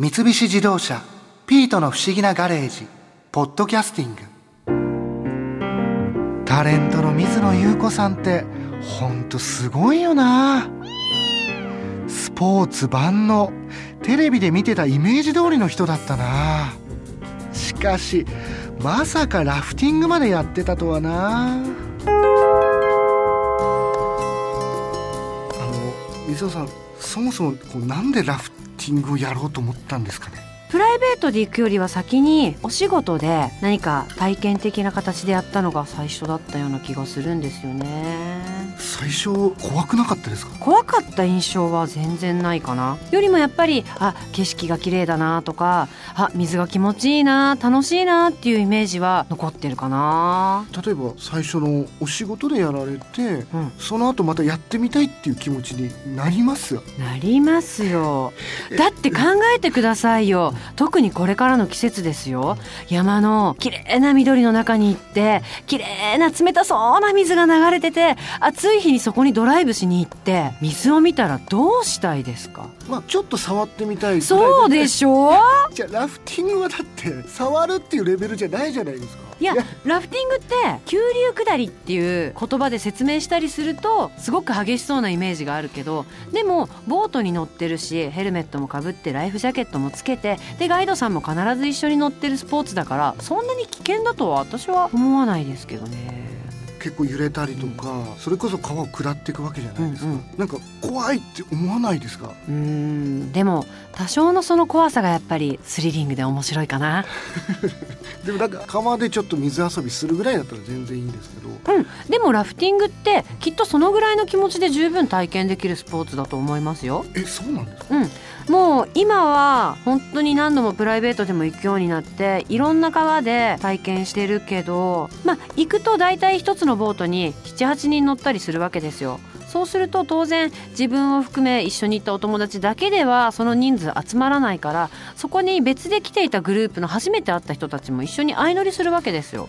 三菱自動車「ピートの不思議なガレージ」ポッドキャスティング。タレントの水野優子さんってほんとすごいよな。スポーツ万能テレビで見てたイメージ通りの人だったな。しかしまさかラフティングまでやってたとはな。あの水野さんそもそもこうなんでラフティングをやろうと思ったんですかね？プライベートで行くよりは先にお仕事で何か体験的な形でやったのが最初だったような気がするんですよね。最初怖くなかったですか？怖かった印象は全然ないかな。よりもやっぱりあ景色が綺麗だなとかあ水が気持ちいいな楽しいなっていうイメージは残ってるかな。例えば最初のお仕事でやられて、うん。その後またやってみたいっていう気持ちになります？よなりますよ。だって考えてくださいよ。特にこれからの季節ですよ。山の綺麗な緑の中に行って綺麗な冷たそうな水が流れてて暑い日にそこにドライブしに行って水を見たらどうしたいですか？まあちょっと触ってみたいそうでしょ？じゃあラフティングはだって触るっていうレベルじゃないじゃないですか。いやラフティングって急流下りっていう言葉で説明したりするとすごく激しそうなイメージがあるけどでもボートに乗ってるしヘルメットもかぶってライフジャケットもつけてでガイドさんも必ず一緒に乗ってるスポーツだからそんなに危険だとは私は思わないですけどね。結構揺れたりとか、それこそ川を下っていくわけじゃないですか、うんうん。なんか怖いって思わないですか？うーん。でも多少のその怖さがやっぱりスリリングで面白いかな。でもなんか川でちょっと水遊びするぐらいだったら全然いいんですけど。うん、でもラフティングってきっとそのぐらいの気持ちで十分体験できるスポーツだと思いますよ。えそうなんですか？うん、もう今は本当に何度もプライベートでも行くようになっていろんな川で体験してるけどまあ行くと大体一つのボートに78人乗ったりするわけですよ。そうすると当然自分を含め一緒に行ったお友達だけではその人数集まらないからそこに別で来ていたグループの初めて会った人たちも一緒に相乗りするわけですよ。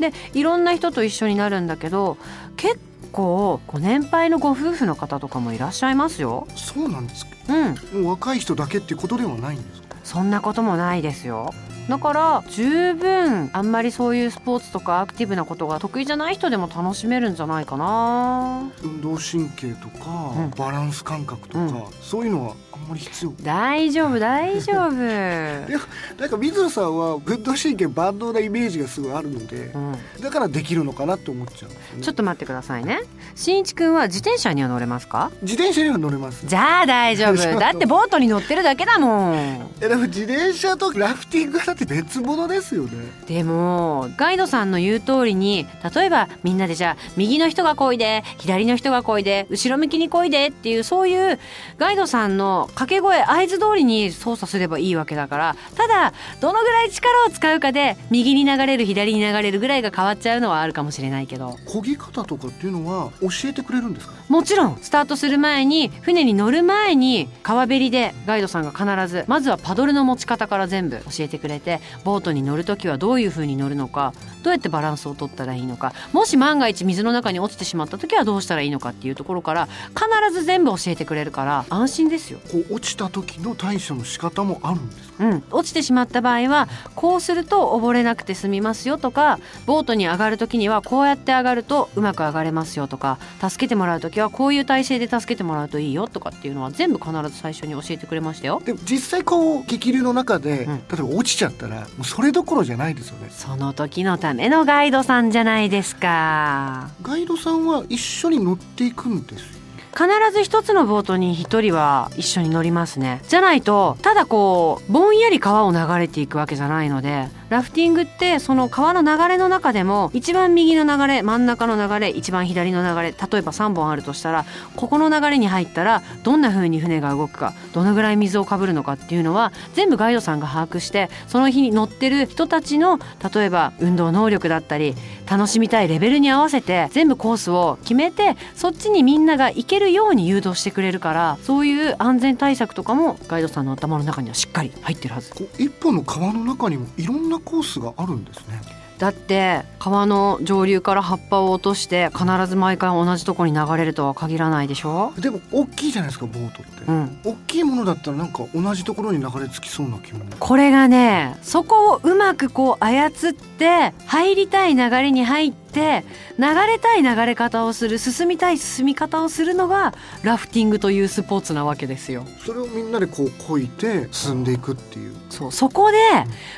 でいろんな人と一緒になるんだけど結構ご年配のご夫婦の方とかもいらっしゃいますよ。そうなんですか？うん、もう若い人だけってことではないんですか？そんなこともないですよだから十分あんまりそういうスポーツとかアクティブなことが得意じゃない人でも楽しめるんじゃないかな。運動神経とか、うん。バランス感覚とか、うん。そういうのはまり必要。大丈夫大丈夫、なんか水野さんは運動神経万能なイメージがすごいあるのでうん、だからできるのかなって思っちゃうんですよね。ちょっと待ってくださいね。しんいちくんは自転車には乗れますか？自転車には乗れます。じゃあ大丈夫。だってボートに乗ってるだけだもん。えでも自転車とラフティングはだって別物ですよね。でもガイドさんの言う通りに例えばみんなでじゃあ右の人が漕いで左の人が漕いで後ろ向きに漕いでっていうそういうガイドさんの掛け声合図通りに操作すればいいわけだからただどのぐらい力を使うかで右に流れる左に流れるぐらいが変わっちゃうのはあるかもしれないけど漕ぎ方とかっていうのは教えてくれるんですか？もちろんスタートする前に船に乗る前に川べりでガイドさんが必ずまずはパドルの持ち方から全部教えてくれてボートに乗る時はどういう風に乗るのかどうやってバランスを取ったらいいのかもし万が一水の中に落ちてしまった時はどうしたらいいのかっていうところから必ず全部教えてくれるから安心ですよ。こう落ちた時の対処の仕方もあるんですか？うん、落ちてしまった場合はこうすると溺れなくて済みますよとかボートに上がる時にはこうやって上がるとうまく上がれますよとか助けてもらう時はこういう体勢で助けてもらうといいよとかっていうのは全部必ず最初に教えてくれましたよ。でも実際こう激流の中で、うん。例えば落ちちゃったらもうそれどころじゃないですよね。その時のためのガイドさんじゃないですか。ガイドさんは一緒に乗っていくんですよ必ず一つのボートに一人は一緒に乗りますね。じゃないとただこうぼんやり川を流れていくわけじゃないのでラフティングってその川の流れの中でも一番右の流れ真ん中の流れ一番左の流れ例えば3本あるとしたらここの流れに入ったらどんな風に船が動くかどのぐらい水をかぶるのかっていうのは全部ガイドさんが把握してその日に乗ってる人たちの例えば運動能力だったり楽しみたいレベルに合わせて全部コースを決めてそっちにみんなが行けるように誘導してくれるからそういう安全対策とかもガイドさんの頭の中にはしっかり入ってるはず。こう一本の川の中にもいろんななコースがあるんですね。だって川の上流から葉っぱを落として必ず毎回同じとこに流れるとは限らないでしょ？でも大きいじゃないですかボートって、うん。大きいものだったらなんか同じところに流れ着きそうな気も。これがねそこをうまくこう操って入りたい流れに入って流れたい流れ方をする進みたい進み方をするのがラフティングというスポーツなわけですよ。それをみんなでこう漕いて進んでいくっていうそうそこで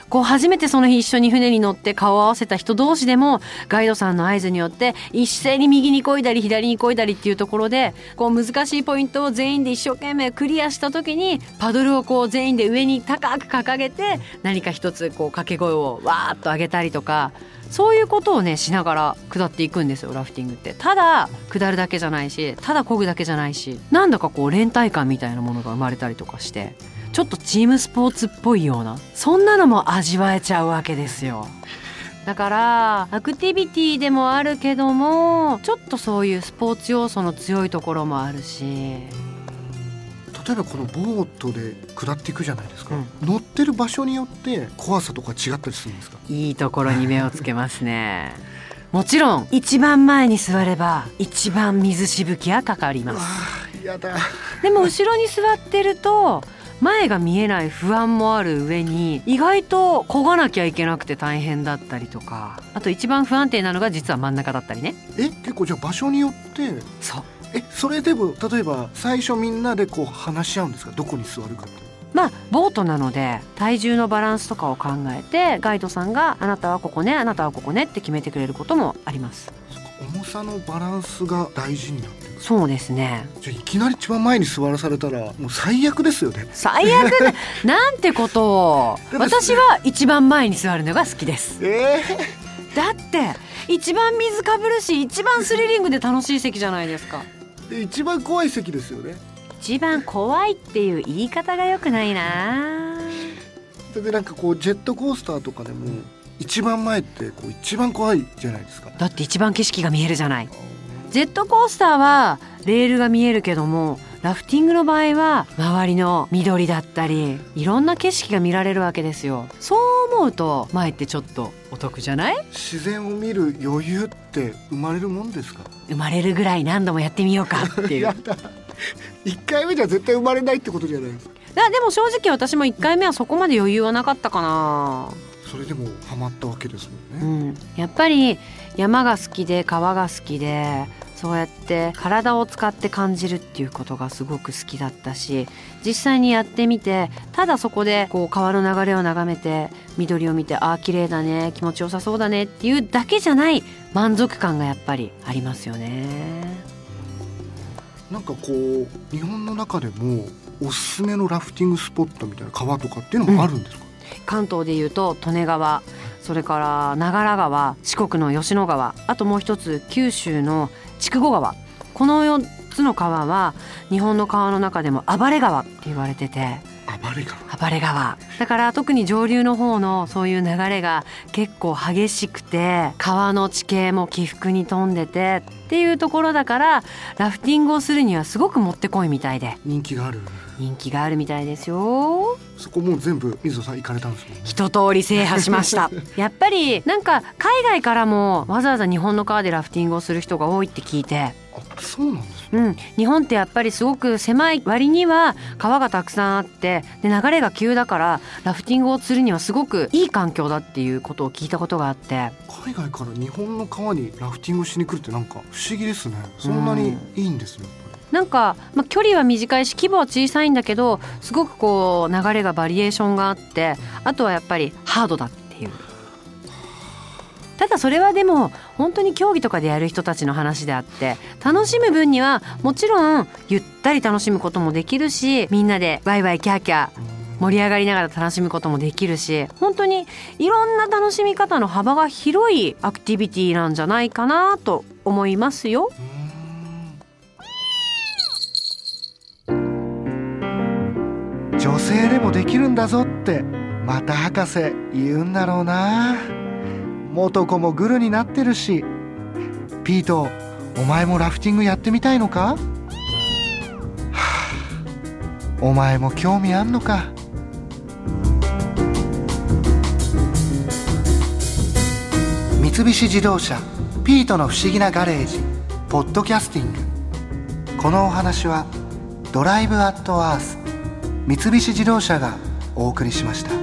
こう初めてその日一緒に船に乗って顔を合わせた人同士でもガイドさんの合図によって一斉に右に漕いだり左に漕いだりっていうところでこう難しいポイントを全員で一生懸命クリアした時にパドルをこう全員で上に高く掲げて何か一つこう掛け声をわーっと上げたりとかそういうことをねしながら下っていくんですよラフティングって。ただ下るだけじゃないしただ漕ぐだけじゃないしなんだかこう連帯感みたいなものが生まれたりとかしてちょっとチームスポーツっぽいようなそんなのも味わえちゃうわけですよ。だからアクティビティでもあるけどもちょっとそういうスポーツ要素の強いところもあるし例えばこのボートで下っていくじゃないですか、うん。乗ってる場所によって怖さとか違ったりするんですか？いいところに目をつけますね。もちろん。一番前に座れば一番水しぶきはかかります。あやだ。でも後ろに座ってると前が見えない不安もある上に意外と漕がなきゃいけなくて大変だったりとかあと一番不安定なのが実は真ん中だったりね。え結構じゃあ場所によってそうえそれでも例えば最初みんなでこう話し合うんですか？どこに座るかって。まあボートなので体重のバランスとかを考えてガイドさんがあなたはここねあなたはここねって決めてくれることもあります。重さのバランスが大事になってそうですね。じゃあいきなり一番前に座らされたらもう最悪ですよね。最悪だ なんてことをでも私は一番前に座るのが好きです。えだって一番水かぶるし一番スリリングで楽しい席じゃないですか。ー、で一番怖い席ですよね。一番怖いっていう言い方が良くないな。それでなんかこうジェットコースターとかでも一番前ってこう一番怖いじゃないですか。だって一番景色が見えるじゃない。ジェットコースターはレールが見えるけどもラフティングの場合は周りの緑だったりいろんな景色が見られるわけですよ。そう思うと前ってちょっとお得じゃない？自然を見る余裕って生まれるもんですか？生まれるぐらい何度もやってみようかっていう。や だ一回目じゃ絶対生まれないってことじゃないですか。だでも正直私も1回目はそこまで余裕はなかったかな。それでもハマったわけですもうんね、ん、やっぱり山が好きで川が好きでそうやって体を使って感じるっていうことがすごく好きだったし実際にやってみてただそこでこう川の流れを眺めて緑を見てああ綺麗だね気持ちよさそうだねっていうだけじゃない満足感がやっぱりありますよね。なんかこう日本の中でもおすすめのラフティングスポットみたいな川とかっていうのもあるんですか、関東でいうと利根川それから長良川四国の吉野川あともう一つ九州の筑後川。この4つの川は日本の川の中でも暴れ川って言われてて。暴れ川。暴れ川。だから特に上流の方のそういう流れが結構激しくて川の地形も起伏に富んでてっていうところだからラフティングをするにはすごくもってこいみたいで。人気がある人気があるみたいですよ。そこもう全部水野さん行かれたんですもんね。一通り制覇しました。やっぱりなんか海外からもわざわざ日本の川でラフティングをする人が多いって聞いて。あそうなんですねうん、日本ってやっぱりすごく狭い割には川がたくさんあってで流れが急だからラフティングをするにはすごくいい環境だっていうことを聞いたことがあって。海外から日本の川にラフティングしに来るってなんか不思議ですね。そんなにいいんですね、やっぱなんか、まあ、距離は短いし規模は小さいんだけどすごくこう流れがバリエーションがあってあとはやっぱりハードだっていう。ただそれはでも本当に競技とかでやる人たちの話であって楽しむ分にはもちろんゆったり楽しむこともできるしみんなでワイワイキャーキャー盛り上がりながら楽しむこともできるし本当にいろんな楽しみ方の幅が広いアクティビティなんじゃないかなと思いますよ。女性でもできるんだぞってまた博士言うんだろうな元子もグルになってるし。ピートお前もラフティングやってみたいのか？はあお前も興味あんのか？三菱自動車「ピートの不思議なガレージ」ポッドキャスティング。このお話は「ドライブ・アット・アース」三菱自動車がお送りしました。